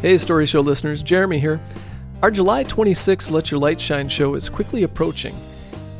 Hey, Story Show listeners, Jeremy here. Our July 26th Let Your Light Shine show is quickly approaching.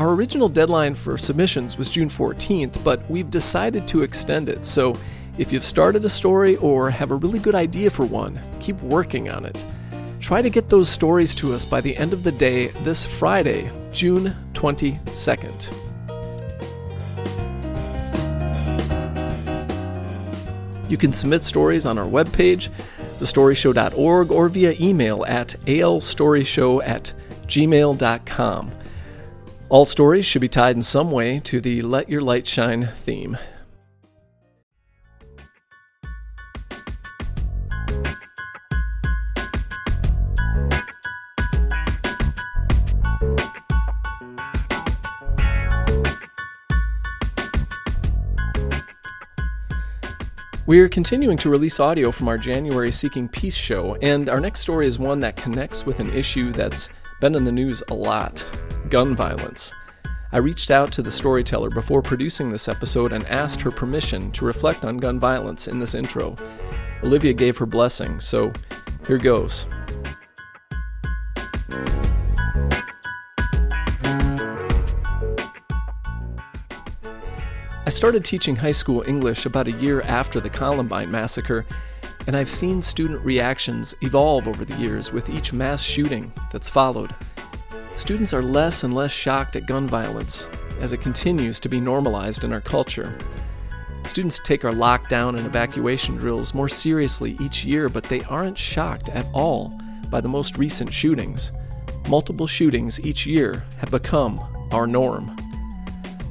Our original deadline for submissions was June 14th, but we've decided to extend it. So if you've started a story or have a really good idea for one, keep working on it. Try to get those stories to us by the end of the day this Friday, June 22nd. You can submit stories on our webpage, thestoryshow.org, or via email at alstoryshow at gmail.com. All stories should be tied in some way to the Let Your Light Shine theme. We're continuing to release audio from our January Seeking Peace show, and our next story is one that connects with an issue that's been in the news a lot gun violence. I reached out to the storyteller before producing this episode and asked her permission to reflect on gun violence in this intro. Olivia gave her blessing, so here goes. Started teaching high school English about a year after the Columbine massacre, and I've seen student reactions evolve over the years with each mass shooting that's followed. Students are less and less shocked at gun violence as it continues to be normalized in our culture. Students take our lockdown and evacuation drills more seriously each year, but they aren't shocked at all by the most recent shootings. Multiple shootings each year have become our norm.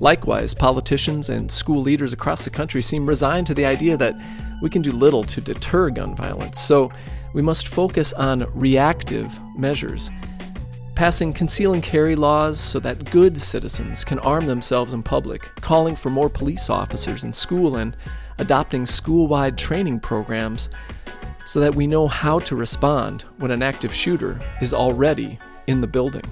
Likewise, politicians and school leaders across the country seem resigned to the idea that we can do little to deter gun violence, so we must focus on reactive measures. Passing conceal and carry laws so that good citizens can arm themselves in public, calling for more police officers in school, and adopting school wide training programs so that we know how to respond when an active shooter is already in the building.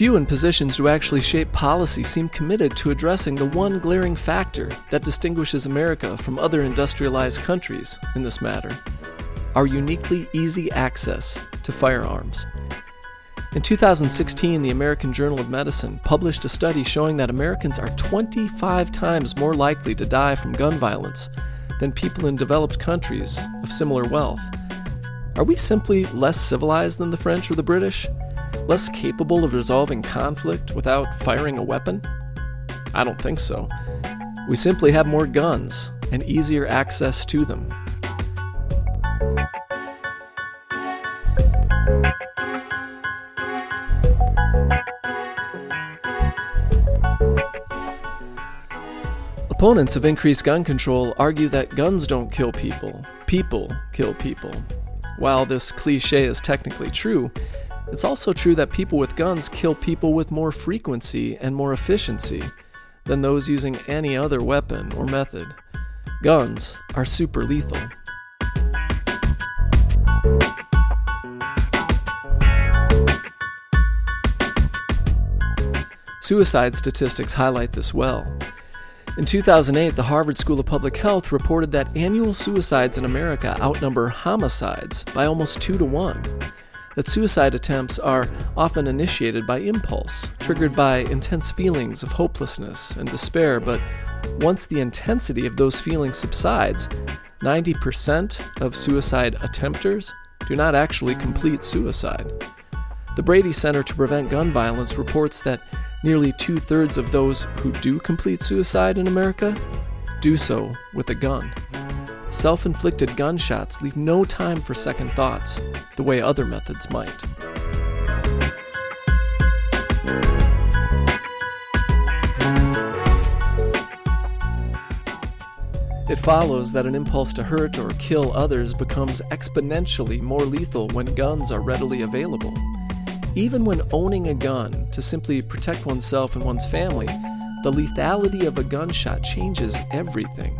Few in positions to actually shape policy seem committed to addressing the one glaring factor that distinguishes America from other industrialized countries in this matter our uniquely easy access to firearms. In 2016, the American Journal of Medicine published a study showing that Americans are 25 times more likely to die from gun violence than people in developed countries of similar wealth. Are we simply less civilized than the French or the British? Less capable of resolving conflict without firing a weapon? I don't think so. We simply have more guns and easier access to them. Opponents of increased gun control argue that guns don't kill people, people kill people. While this cliche is technically true, it's also true that people with guns kill people with more frequency and more efficiency than those using any other weapon or method. Guns are super lethal. Suicide statistics highlight this well. In 2008, the Harvard School of Public Health reported that annual suicides in America outnumber homicides by almost 2 to 1 that suicide attempts are often initiated by impulse, triggered by intense feelings of hopelessness and despair, but once the intensity of those feelings subsides, 90% of suicide attempters do not actually complete suicide. The Brady Center to Prevent Gun Violence reports that nearly two thirds of those who do complete suicide in America do so with a gun. Self inflicted gunshots leave no time for second thoughts, the way other methods might. It follows that an impulse to hurt or kill others becomes exponentially more lethal when guns are readily available. Even when owning a gun to simply protect oneself and one's family, the lethality of a gunshot changes everything.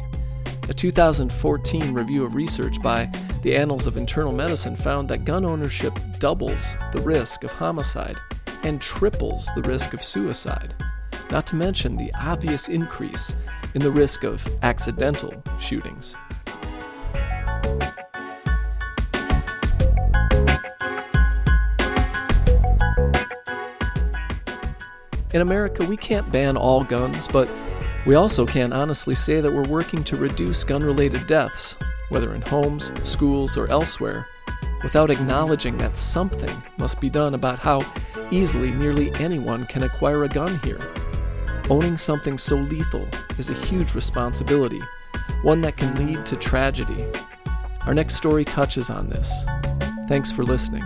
A 2014 review of research by the Annals of Internal Medicine found that gun ownership doubles the risk of homicide and triples the risk of suicide, not to mention the obvious increase in the risk of accidental shootings. In America, we can't ban all guns, but we also can honestly say that we're working to reduce gun related deaths, whether in homes, schools, or elsewhere, without acknowledging that something must be done about how easily nearly anyone can acquire a gun here. Owning something so lethal is a huge responsibility, one that can lead to tragedy. Our next story touches on this. Thanks for listening.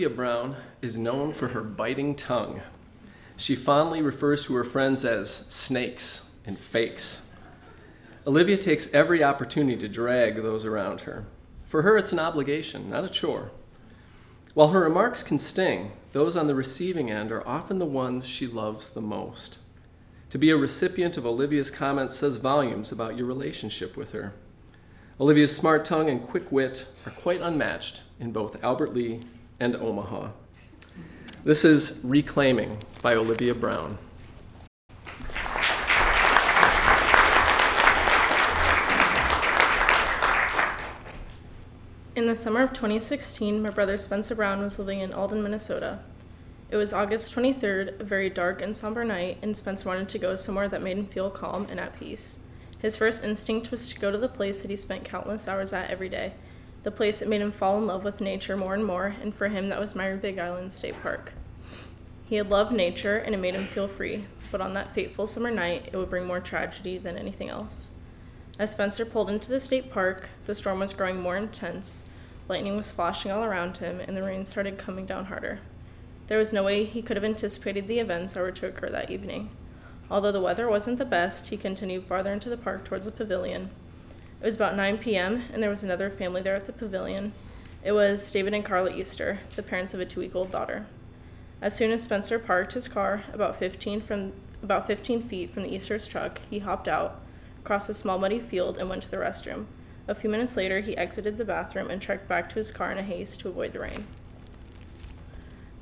Olivia Brown is known for her biting tongue. She fondly refers to her friends as snakes and fakes. Olivia takes every opportunity to drag those around her. For her, it's an obligation, not a chore. While her remarks can sting, those on the receiving end are often the ones she loves the most. To be a recipient of Olivia's comments says volumes about your relationship with her. Olivia's smart tongue and quick wit are quite unmatched in both Albert Lea and Omaha. This is Reclaiming by Olivia Brown. In the summer of 2016, my brother Spencer Brown was living in Alden, Minnesota. It was August 23rd, a very dark and somber night, and Spencer wanted to go somewhere that made him feel calm and at peace. His first instinct was to go to the place that he spent countless hours at every day, the place that made him fall in love with nature more and more, and for him that was Myre Big Island State Park. He had loved nature and it made him feel free, but on that fateful summer night, it would bring more tragedy than anything else. As Spencer pulled into the state park, the storm was growing more intense, lightning was flashing all around him, and the rain started coming down harder. There was no way he could have anticipated the events that were to occur that evening. Although the weather wasn't the best, he continued farther into the park towards the pavilion, it was about 9 p.m., and there was another family there at the pavilion. It was David and Carla Easter, the parents of a two week old daughter. As soon as Spencer parked his car about 15, from, about 15 feet from the Easter's truck, he hopped out, crossed a small muddy field, and went to the restroom. A few minutes later, he exited the bathroom and trekked back to his car in a haste to avoid the rain.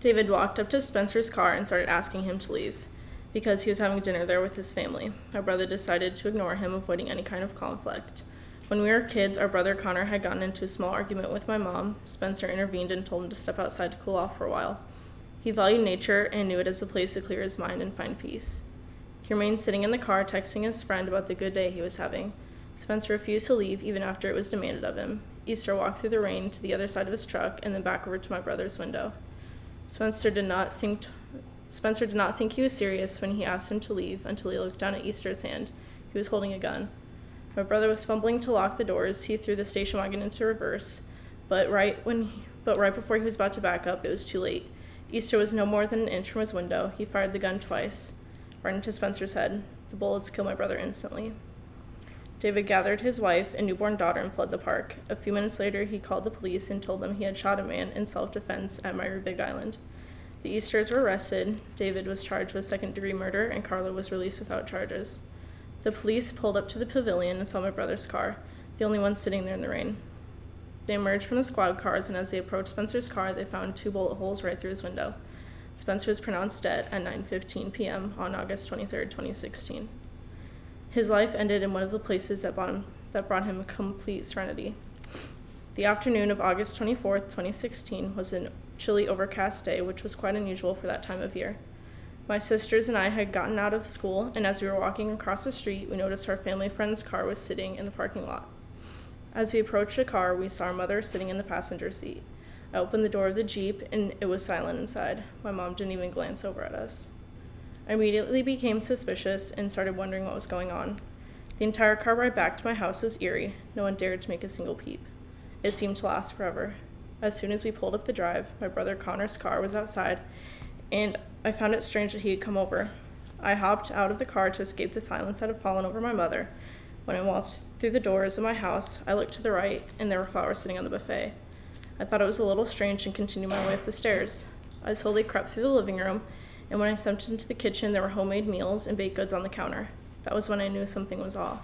David walked up to Spencer's car and started asking him to leave because he was having dinner there with his family. My brother decided to ignore him, avoiding any kind of conflict. When we were kids, our brother Connor had gotten into a small argument with my mom. Spencer intervened and told him to step outside to cool off for a while. He valued nature and knew it as a place to clear his mind and find peace. He remained sitting in the car, texting his friend about the good day he was having. Spencer refused to leave even after it was demanded of him. Easter walked through the rain to the other side of his truck and then back over to my brother's window. Spencer did not think t- Spencer did not think he was serious when he asked him to leave until he looked down at Easter's hand. He was holding a gun. My brother was fumbling to lock the doors. He threw the station wagon into reverse, but right when he, but right before he was about to back up, it was too late. Easter was no more than an inch from his window. He fired the gun twice, right into Spencer's head. The bullets killed my brother instantly. David gathered his wife and newborn daughter and fled the park. A few minutes later, he called the police and told them he had shot a man in self defense at Myre Big Island. The Easters were arrested. David was charged with second degree murder, and Carla was released without charges. The police pulled up to the pavilion and saw my brother's car, the only one sitting there in the rain. They emerged from the squad cars, and as they approached Spencer's car, they found two bullet holes right through his window. Spencer was pronounced dead at 9:15 p.m. on August 23, 2016. His life ended in one of the places that brought him, that brought him complete serenity. The afternoon of August 24, 2016 was a chilly overcast day, which was quite unusual for that time of year. My sisters and I had gotten out of school, and as we were walking across the street, we noticed our family friend's car was sitting in the parking lot. As we approached the car, we saw our mother sitting in the passenger seat. I opened the door of the Jeep, and it was silent inside. My mom didn't even glance over at us. I immediately became suspicious and started wondering what was going on. The entire car ride back to my house was eerie. No one dared to make a single peep. It seemed to last forever. As soon as we pulled up the drive, my brother Connor's car was outside, and I found it strange that he had come over. I hopped out of the car to escape the silence that had fallen over my mother. When I walked through the doors of my house, I looked to the right, and there were flowers sitting on the buffet. I thought it was a little strange and continued my way up the stairs. I slowly crept through the living room, and when I stepped into the kitchen, there were homemade meals and baked goods on the counter. That was when I knew something was off.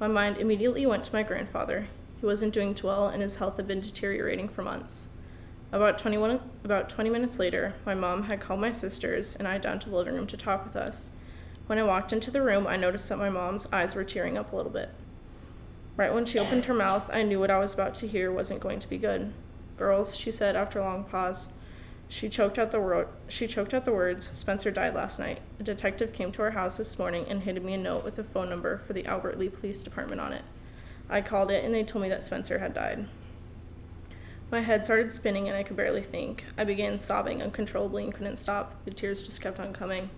My mind immediately went to my grandfather. He wasn't doing too well, and his health had been deteriorating for months. About 21, about 20 minutes later, my mom had called my sisters and I down to the living room to talk with us. When I walked into the room, I noticed that my mom's eyes were tearing up a little bit. Right when she opened her mouth, I knew what I was about to hear wasn't going to be good. Girls, she said after a long pause. She choked out the word. She choked out the words. Spencer died last night. A detective came to our house this morning and handed me a note with a phone number for the Albert Lea Police Department on it. I called it and they told me that Spencer had died. My head started spinning and I could barely think. I began sobbing uncontrollably and couldn't stop. The tears just kept on coming.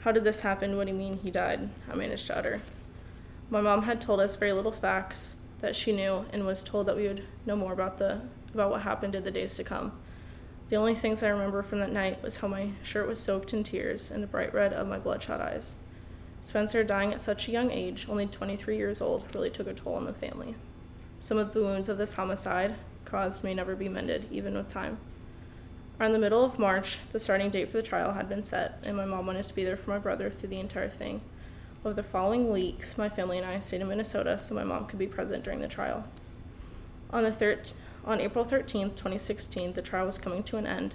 How did this happen? What do you mean he died? I managed to utter. My mom had told us very little facts that she knew and was told that we would know more about the about what happened in the days to come. The only things I remember from that night was how my shirt was soaked in tears and the bright red of my bloodshot eyes. Spencer dying at such a young age, only 23 years old, really took a toll on the family. Some of the wounds of this homicide caused may never be mended, even with time. Around the middle of March, the starting date for the trial had been set, and my mom wanted to be there for my brother through the entire thing. Over the following weeks, my family and I stayed in Minnesota so my mom could be present during the trial. On the thir- on April 13th, 2016, the trial was coming to an end,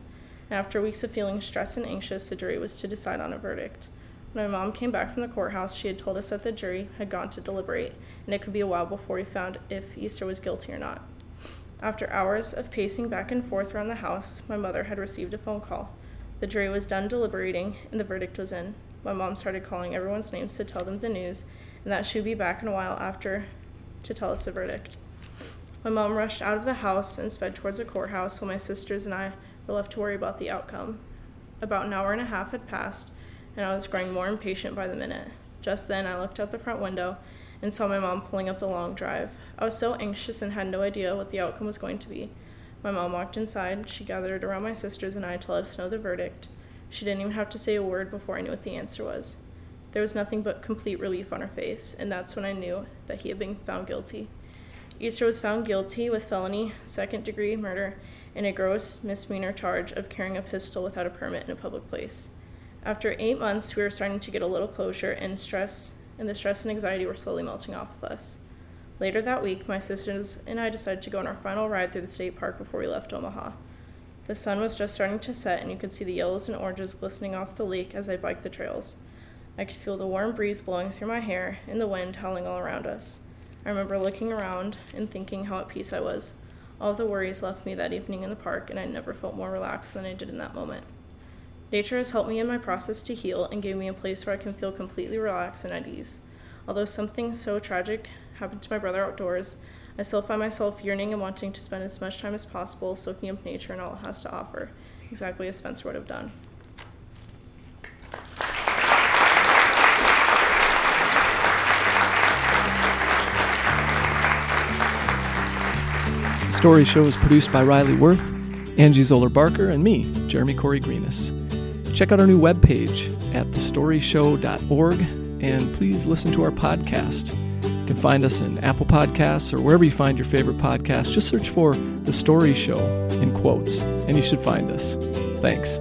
and after weeks of feeling stressed and anxious, the jury was to decide on a verdict. When my mom came back from the courthouse, she had told us that the jury had gone to deliberate, and it could be a while before we found if Easter was guilty or not. After hours of pacing back and forth around the house, my mother had received a phone call. The jury was done deliberating, and the verdict was in. My mom started calling everyone's names to tell them the news, and that she'd be back in a while after to tell us the verdict. My mom rushed out of the house and sped towards the courthouse while my sisters and I were left to worry about the outcome. About an hour and a half had passed, and I was growing more impatient by the minute. Just then, I looked out the front window and saw my mom pulling up the long drive. I was so anxious and had no idea what the outcome was going to be. My mom walked inside. She gathered around my sisters and I to let us know the verdict. She didn't even have to say a word before I knew what the answer was. There was nothing but complete relief on her face, and that's when I knew that he had been found guilty. Easter was found guilty with felony, second degree murder, and a gross misdemeanor charge of carrying a pistol without a permit in a public place. After eight months, we were starting to get a little closure, and stress and the stress and anxiety were slowly melting off of us. Later that week, my sisters and I decided to go on our final ride through the state park before we left Omaha. The sun was just starting to set, and you could see the yellows and oranges glistening off the lake as I biked the trails. I could feel the warm breeze blowing through my hair and the wind howling all around us. I remember looking around and thinking how at peace I was. All the worries left me that evening in the park, and I never felt more relaxed than I did in that moment. Nature has helped me in my process to heal and gave me a place where I can feel completely relaxed and at ease. Although something so tragic happened to my brother outdoors, I still find myself yearning and wanting to spend as much time as possible soaking up nature and all it has to offer, exactly as Spencer would have done. The Story Show is produced by Riley Worth, Angie Zoller Barker, and me, Jeremy Corey Greenis. Check out our new webpage at thestoryshow.org and please listen to our podcast. You can find us in Apple Podcasts or wherever you find your favorite podcast. Just search for The Story Show in quotes, and you should find us. Thanks.